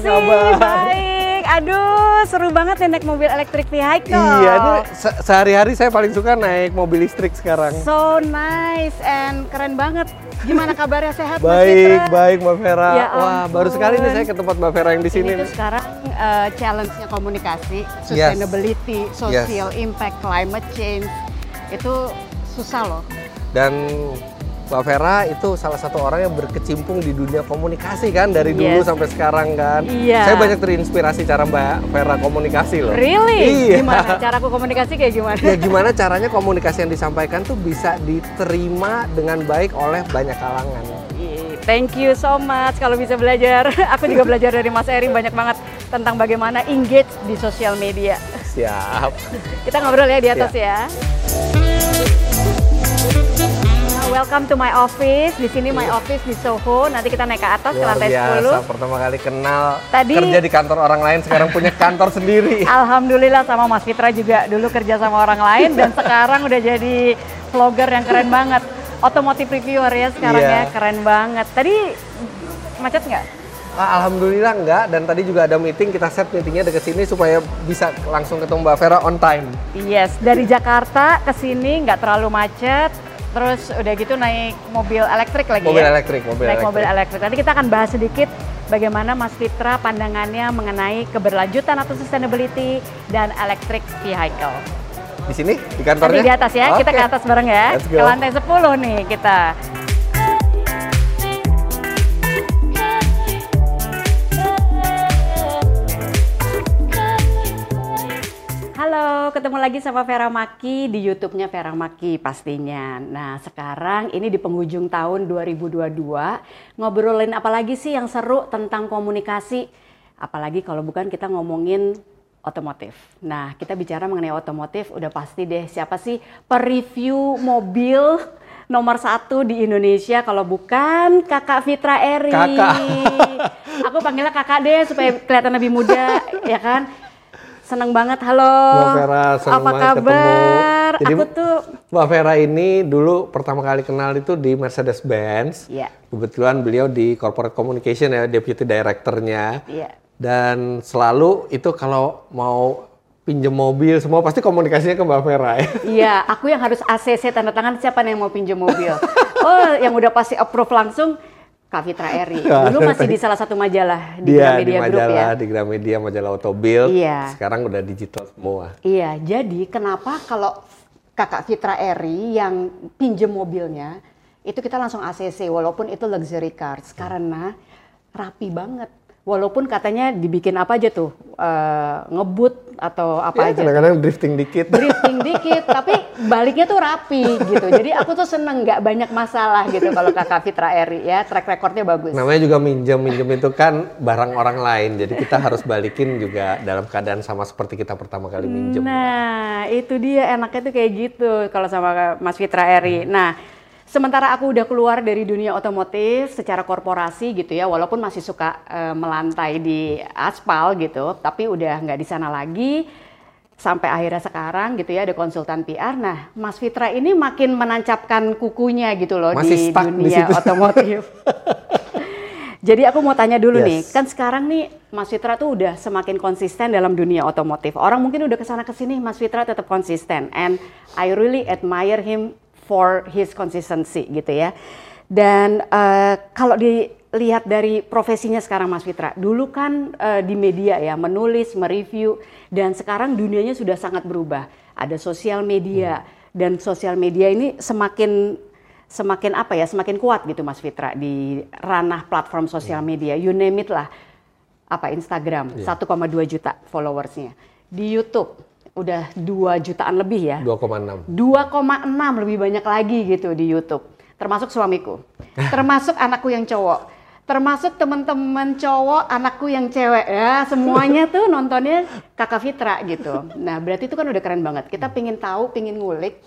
Apa kabar? Baik. Aduh, seru banget ya naik mobil elektrik vehicle. Iya, ini se- sehari-hari saya paling suka naik mobil listrik sekarang. So nice and keren banget. Gimana kabarnya sehat Mas Baik, Fitra? baik Mbak Vera. Ya Wah, baru ampun. sekali nih saya ke tempat Mbak Vera yang di sini. Ini nih. sekarang uh, challenge-nya komunikasi, sustainability, social impact, climate change. Itu susah loh. Dan Mbak Vera itu salah satu orang yang berkecimpung di dunia komunikasi kan dari dulu Yes. sampai sekarang kan. Iya. Saya banyak terinspirasi cara Mbak Vera komunikasi loh. Really? Iya. Gimana? Cara aku komunikasi kayak gimana? Ya gimana caranya komunikasi yang disampaikan tuh bisa diterima dengan baik oleh banyak kalangan. Thank you so much kalau bisa belajar. Aku juga belajar dari Mas Eri banyak banget tentang bagaimana engage di sosial media. Siap. Kita ngobrol ya di atas ya. Welcome to my office. Di sini my office di Soho. Nanti kita naik ke atas ke Luar lantai biasa, 10. pertama kali kenal Tadi- kerja di kantor orang lain sekarang punya kantor sendiri. Alhamdulillah sama Mas Fitra juga dulu kerja sama orang lain dan sekarang udah jadi vlogger yang keren banget. Otomotif reviewer ya sekarang Iya. ya, keren banget. Tadi macet nggak? Ah, Alhamdulillah enggak dan tadi juga ada meeting kita set meetingnya deket sini supaya bisa langsung ketemu Mbak Vera on time. Yes, dari Jakarta ke sini nggak terlalu macet. Terus udah gitu naik mobil elektrik lagi Mobil ya? elektrik, mobil naik elektrik. mobil elektrik. Nanti kita akan bahas sedikit bagaimana Mas Fitra pandangannya mengenai keberlanjutan atau sustainability dan electric vehicle. Di sini di kantornya. Nanti di atas ya, kita Oke. ke atas bareng ya. Ke lantai 10 nih kita. Ketemu lagi sama Vera Maki di YouTube-nya Vera Maki pastinya. Nah, sekarang ini di penghujung tahun 2022, ngobrolin apa lagi sih yang seru tentang komunikasi? Apalagi kalau bukan kita ngomongin otomotif. Nah, kita bicara mengenai otomotif, udah pasti deh siapa sih pereview mobil nomor satu di Indonesia kalau bukan kakak Fitra Eri. Kakak. Aku panggilnya kakak deh supaya kelihatan lebih muda, ya kan? Seneng banget, halo. Mbak Vera, senang Apa banget kabar? ketemu. Jadi, Aku tuh, Mbak Vera ini dulu pertama kali kenal itu di Mercedes Benz. Iya. Kebetulan beliau di corporate communication ya, deputy directornya. Iya. Dan selalu itu kalau mau pinjem mobil semua pasti komunikasinya ke Mbak Vera ya. Iya, aku yang harus ACC tanda tangan siapa nih yang mau pinjam mobil. Oh, yang udah pasti approve langsung Kak Fitra Eri. Ya, Dulu masih di salah satu majalah di Dia di Gramedia Group ya. majalah, di Gramedia, majalah Autobild. Iya. Sekarang udah digital semua. Iya, jadi kenapa kalau kakak Fitra Eri yang pinjem mobilnya, itu kita langsung ACC walaupun itu luxury cars karena rapi banget. Walaupun katanya dibikin apa aja tuh, eh, ngebut atau apa Ya, aja. kadang-kadang drifting dikit. drifting dikit, tapi baliknya tuh rapi gitu. Jadi aku tuh seneng nggak banyak masalah gitu kalau kakak Fitra Eri ya, track recordnya bagus. Namanya juga minjem, minjem itu kan barang orang lain. Jadi kita harus balikin juga dalam keadaan sama seperti kita pertama kali minjem. Nah, itu dia enaknya tuh kayak gitu kalau sama Mas Fitra Eri. Nah, sementara aku udah keluar dari dunia otomotif secara korporasi gitu ya, walaupun masih suka eh, melantai di aspal gitu, tapi udah nggak di sana lagi. Sampai akhirnya sekarang gitu ya ada konsultan PR. Nah, Mas Fitra ini makin menancapkan kukunya gitu loh Masih di di dunia situ. otomotif. Jadi aku mau tanya dulu Yes. nih, kan sekarang nih Mas Fitra tuh udah semakin konsisten dalam dunia otomotif. Orang mungkin udah ke sana ke sini, Mas Fitra tetap konsisten. And I really admire him for his consistency gitu ya. Dan eh, kalau dilihat dari profesinya sekarang Mas Fitra, dulu kan eh, di media ya menulis, mereview, dan sekarang dunianya sudah sangat berubah. Ada sosial media dan sosial media ini semakin semakin apa ya semakin kuat gitu Mas Fitra di ranah platform sosial media you name it lah apa Instagram 1,2 juta followersnya di YouTube udah 2 jutaan lebih ya? 2,6. 2,6 lebih banyak lagi gitu di YouTube. Termasuk suamiku. Termasuk anakku yang cowok. Termasuk teman-teman cowok anakku yang cewek. Ya semuanya tuh nontonnya kakak Fitra gitu. Nah berarti itu kan udah keren banget. Kita pingin tahu pingin ngulik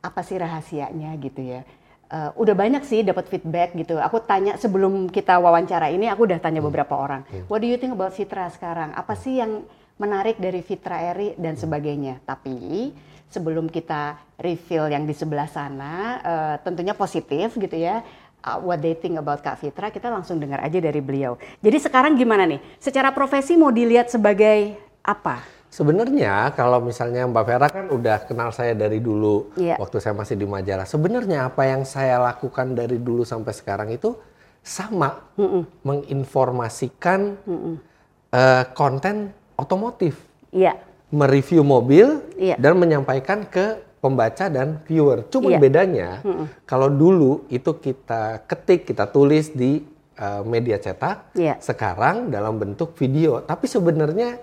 apa sih rahasianya gitu ya. Eh, udah banyak sih dapat feedback gitu. Aku tanya sebelum kita wawancara ini aku udah tanya beberapa orang. What do you think about Fitra sekarang? Apa sih yang menarik dari Fitra Eri dan sebagainya tapi sebelum kita reveal yang di sebelah sana eh, tentunya positif gitu ya uh, what they think about Kak Fitra, kita langsung dengar aja dari beliau. Jadi sekarang gimana nih? Secara profesi mau dilihat sebagai apa? Sebenarnya kalau misalnya Mbak Vera kan udah kenal saya dari dulu Iya. waktu saya masih di majalah. Sebenarnya apa yang saya lakukan dari dulu sampai sekarang itu sama menginformasikan eh, konten otomotif, Iya, mereview mobil Iya. dan menyampaikan ke pembaca dan viewer. Cuma Iya. bedanya kalau dulu itu kita ketik, kita tulis di eh, media cetak, Iya. sekarang dalam bentuk video. Tapi sebenarnya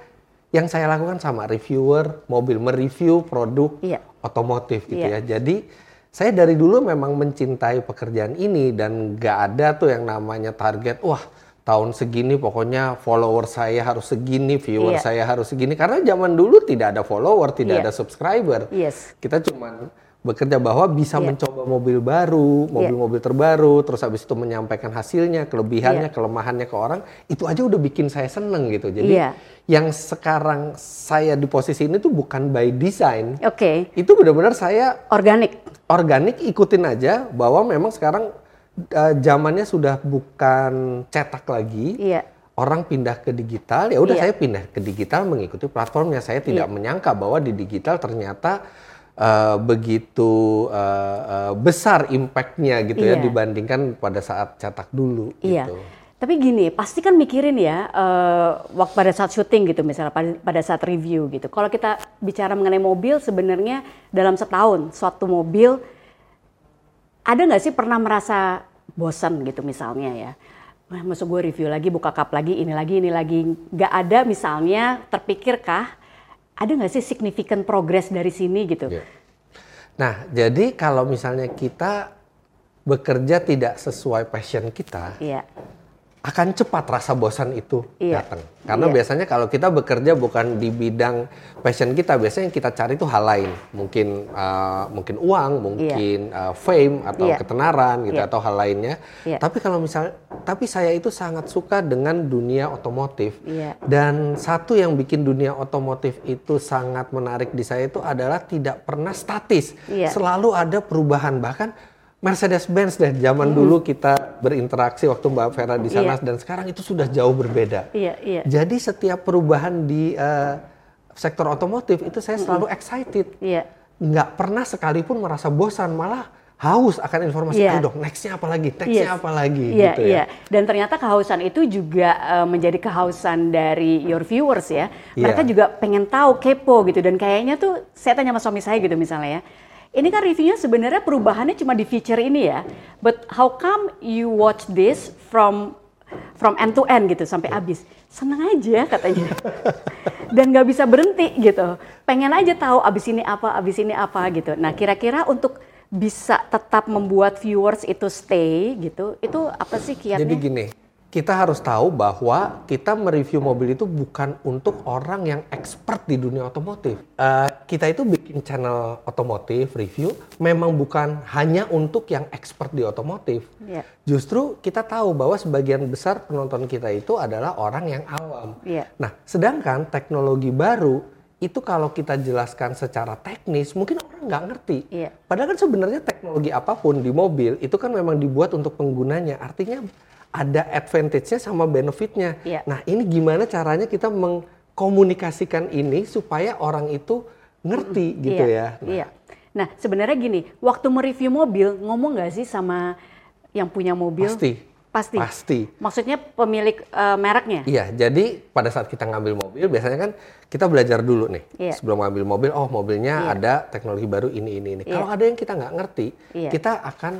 yang saya lakukan sama reviewer mobil, mereview produk Iya. otomotif gitu Iya. ya. Jadi saya dari dulu memang mencintai pekerjaan ini dan nggak ada tuh yang namanya target, wah tahun segini pokoknya follower saya harus segini, viewer Iya. saya harus segini. Karena zaman dulu tidak ada follower, tidak Iya. ada subscriber. yes. Kita cuman bekerja bahwa bisa Iya. mencoba mobil baru, mobil-mobil terbaru, terus habis itu menyampaikan hasilnya, kelebihannya, Iya. kelemahannya ke orang, itu aja udah bikin saya seneng gitu. Jadi Iya. yang sekarang saya di posisi ini tuh bukan by design, Oke, itu benar-benar saya organik. organik ikutin aja bahwa memang sekarang uh, zamannya sudah bukan cetak lagi. Iya. Orang pindah ke digital, ya udah Iya. saya pindah ke digital mengikuti platformnya. Saya tidak Iya. menyangka bahwa di digital ternyata uh, begitu uh, uh, besar impactnya gitu ya Iya. dibandingkan pada saat cetak dulu. Iya. Gitu. Tapi gini, pasti kan mikirin ya, eh, waktu pada saat syuting gitu misalnya, pada, pada saat review gitu. Kalau kita bicara mengenai mobil, sebenarnya dalam setahun suatu mobil, ada nggak sih pernah merasa bosan gitu misalnya ya? Wah, masuk gue review lagi, buka kap lagi, ini lagi, ini lagi. Nggak ada misalnya, terpikirkah, ada nggak sih significant progress dari sini gitu? Iya. Nah, jadi kalau misalnya kita bekerja tidak sesuai passion kita, Iya, akan cepat rasa bosan itu Iya. datang. Karena Iya. biasanya kalau kita bekerja bukan di bidang passion kita, biasanya yang kita cari itu hal lain, mungkin uh, mungkin uang, mungkin uh, fame atau Iya. ketenaran gitu Iya. atau hal lainnya. Iya. Tapi kalau misal, tapi saya itu sangat suka dengan dunia otomotif. Iya. Dan satu yang bikin dunia otomotif itu sangat menarik di saya itu adalah tidak pernah statis, Iya. selalu ada perubahan bahkan. Mercedes-Benz deh zaman dulu kita berinteraksi waktu Mbak Vera di sana Iya. dan sekarang itu sudah jauh berbeda. iya, iya, Jadi setiap perubahan di eh, sektor otomotif itu saya selalu excited. iya. Nggak pernah sekalipun merasa bosan, malah haus akan informasi. Iya. Ayo dong, nextnya apa lagi? Nextnya Yes. apa lagi? Iya, gitu ya. iya. Dan ternyata kehausan itu juga eh, menjadi kehausan dari your viewers ya. Mereka Iya. juga pengen tahu, kepo gitu. Dan kayaknya tuh, saya tanya sama suami saya gitu misalnya ya. Ini kan reviewnya sebenarnya perubahannya cuma di feature ini ya. But how come you watch this from from end to end gitu sampai habis? Seneng aja katanya. Dan nggak bisa berhenti gitu. Pengen aja tahu abis ini apa, abis ini apa gitu. Nah kira-kira untuk bisa tetap membuat viewers itu stay gitu, itu apa sih kiatnya? Jadi gini, kita harus tahu bahwa kita mereview mobil itu bukan untuk orang yang expert di dunia otomotif. Eh, kita itu bikin channel otomotif review memang bukan hanya untuk yang expert di otomotif. Iya. Justru kita tahu bahwa sebagian besar penonton kita itu adalah orang yang awam. Iya. Nah, sedangkan teknologi baru itu kalau kita jelaskan secara teknis mungkin orang nggak ngerti. Iya. Padahal kan sebenarnya teknologi apa pun di mobil itu kan memang dibuat untuk penggunanya. Artinya ada advantage-nya sama benefit-nya. Iya. Nah, ini gimana caranya kita mengkomunikasikan ini supaya orang itu ngerti gitu iya, ya. Nah, Iya. Nah sebenarnya gini, waktu mereview mobil ngomong nggak sih sama yang punya mobil? Pasti. Pasti. Pasti. Maksudnya pemilik eh, mereknya? Iya, jadi pada saat kita ngambil mobil biasanya kan kita belajar dulu nih. Iya. Sebelum ngambil mobil, oh mobilnya Iya. ada teknologi baru ini ini ini. Iya. Kalau ada yang kita nggak ngerti, Iya. kita akan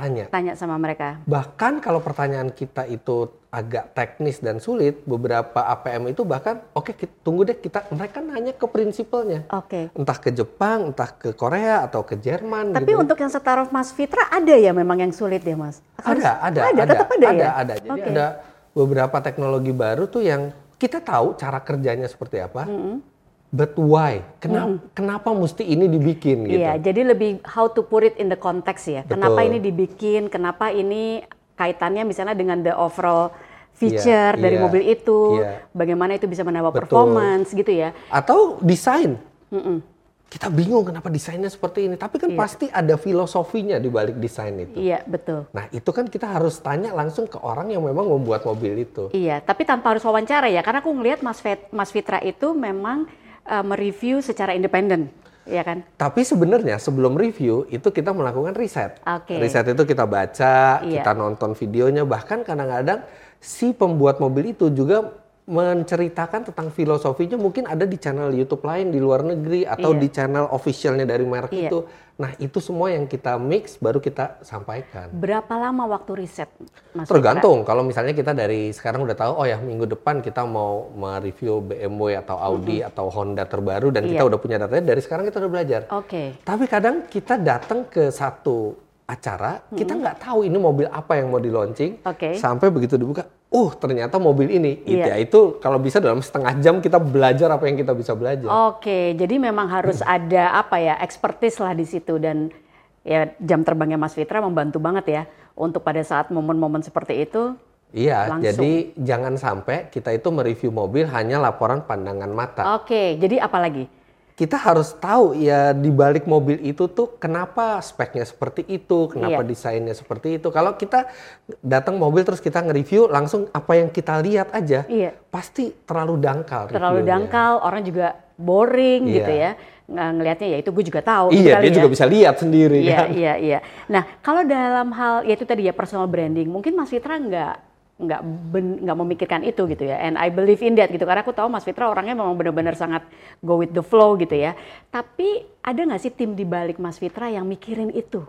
tanya. Tanya sama mereka. Bahkan kalau pertanyaan kita itu agak teknis dan sulit, beberapa APM itu bahkan oke kita- tunggu deh kita mereka nanya ke prinsipalnya. Oke. Entah ke Jepang, entah ke Korea atau ke Jerman Tapi gitu ya. untuk yang setaraf Mas Fitra ada ya memang yang sulit ya Mas? Harus- ada, ada, ada, tetap ada, ada, ya? ada. Jadi Oke. ada beberapa teknologi baru tuh yang kita tahu cara kerjanya seperti apa. But why? Kenapa, kenapa mesti ini dibikin gitu? Iya, jadi lebih how to put it in the context ya. Kenapa Betul. ini dibikin, kenapa ini kaitannya misalnya dengan the overall feature Iya, dari iya, mobil itu, iya. bagaimana itu bisa menambah Betul. performance gitu ya. Atau desain. kita bingung kenapa desainnya seperti ini. Tapi kan Iya. pasti ada filosofinya di balik desain itu. Iya, betul. Nah itu kan kita harus tanya langsung ke orang yang memang membuat mobil itu. Iya, tapi tanpa harus wawancara ya, karena aku ngelihat Mas, Fet- Mas Fitra itu memang uh, mereview secara independen, ya kan? Tapi sebenarnya sebelum review itu kita melakukan riset. Oke. Riset itu kita baca, Iya. kita nonton videonya, bahkan kadang-kadang si pembuat mobil itu juga menceritakan tentang filosofinya mungkin ada di channel YouTube lain di luar negeri atau Iya. di channel officialnya dari merek Iya. itu. Nah itu semua yang kita mix baru kita sampaikan. Berapa lama waktu riset, Mas? Tergantung kalau misalnya kita dari sekarang udah tahu oh ya minggu depan kita mau mereview BMW atau Audi atau Honda terbaru dan kita Iya. udah punya datanya dari sekarang kita udah belajar. Oke, Tapi kadang kita datang ke satu acara, kita nggak tahu ini mobil apa yang mau di launching. Oke. Sampai begitu dibuka, uh ternyata mobil ini. Itu Iya. ya itu kalau bisa dalam setengah jam kita belajar apa yang kita bisa belajar. oke. Jadi memang harus ada apa ya, expertise lah di situ dan ya jam terbangnya Mas Fitra membantu banget ya untuk pada saat momen-momen seperti itu. Iya, Langsung. jadi jangan sampai kita itu mereview mobil hanya laporan pandangan mata. Oke, jadi apa lagi? Kita harus tahu ya di balik mobil itu tuh kenapa speknya seperti itu, kenapa Iya. desainnya seperti itu. Kalau kita datang mobil terus kita nge-review langsung apa yang kita lihat aja, Iya. pasti terlalu dangkal. Terlalu reviewnya. dangkal, orang juga boring Iya. gitu ya. Ngelihatnya ya itu gue juga tahu. Iya, dia ya. juga bisa lihat sendiri Iya, kan. iya, iya. Nah, kalau dalam hal ya itu tadi ya personal branding, mungkin Mas Fitra nggak nggak nggak memikirkan itu gitu ya. And I believe in that gitu karena aku tahu Mas Fitra orangnya memang benar-benar sangat go with the flow gitu ya. Tapi ada nggak sih tim di balik Mas Fitra yang mikirin itu?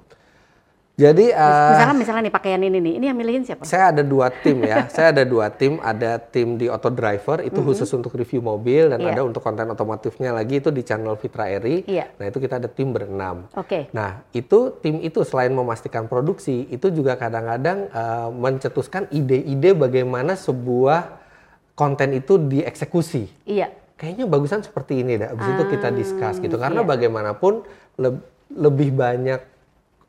Jadi eh, misalnya misalnya nih pakaian ini nih, ini yang milihin siapa? saya ada dua tim ya. saya ada dua tim. Ada tim di Auto Driver itu khusus untuk review mobil dan Iya. ada untuk konten otomotifnya lagi itu di channel Fitra Eri. Iya. Nah itu kita ada tim berenam. Oke. Nah, itu tim itu selain memastikan produksi, itu juga kadang-kadang eh, mencetuskan ide-ide bagaimana sebuah konten itu dieksekusi. Iya. Kayaknya bagusan seperti ini dah. Habis itu kita discuss gitu. Karena iya. bagaimanapun leb- lebih banyak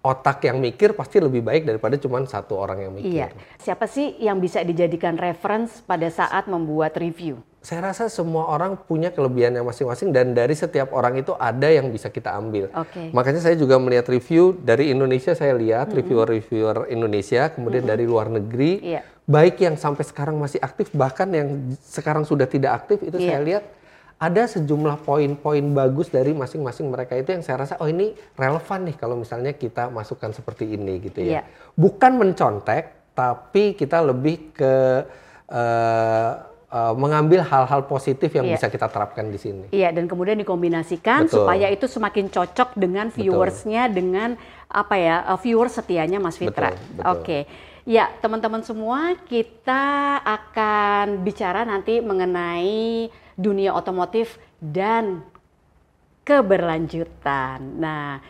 otak yang mikir pasti lebih baik daripada cuma satu orang yang mikir. Iya. Siapa sih yang bisa dijadikan reference pada saat membuat review? Saya rasa semua orang punya kelebihannya masing-masing dan dari setiap orang itu ada yang bisa kita ambil. Oke. Makanya saya juga melihat review dari Indonesia saya lihat reviewer-reviewer Indonesia, kemudian dari luar negeri, Iya. baik yang sampai sekarang masih aktif bahkan yang sekarang sudah tidak aktif itu Iya. saya lihat ada sejumlah poin-poin bagus dari masing-masing mereka itu yang saya rasa oh ini relevan nih kalau misalnya kita masukkan seperti ini gitu ya. Bukan mencontek tapi kita lebih ke eh, eh, mengambil hal-hal positif yang Iya. bisa kita terapkan di sini. Iya, dan kemudian dikombinasikan Betul. supaya itu semakin cocok dengan viewersnya, dengan apa ya, uh, viewers setianya Mas Fitra. Oke. Ya, teman-teman semua, kita akan bicara nanti mengenai dunia otomotif dan keberlanjutan. Nah,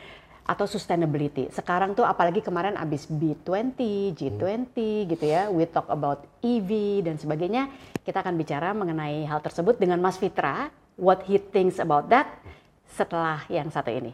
atau sustainability. Sekarang tuh apalagi kemarin abis B20, G20 gitu ya, we talk about EV dan sebagainya. Kita akan bicara mengenai hal tersebut dengan Mas Fitra, what he thinks about that setelah yang satu ini.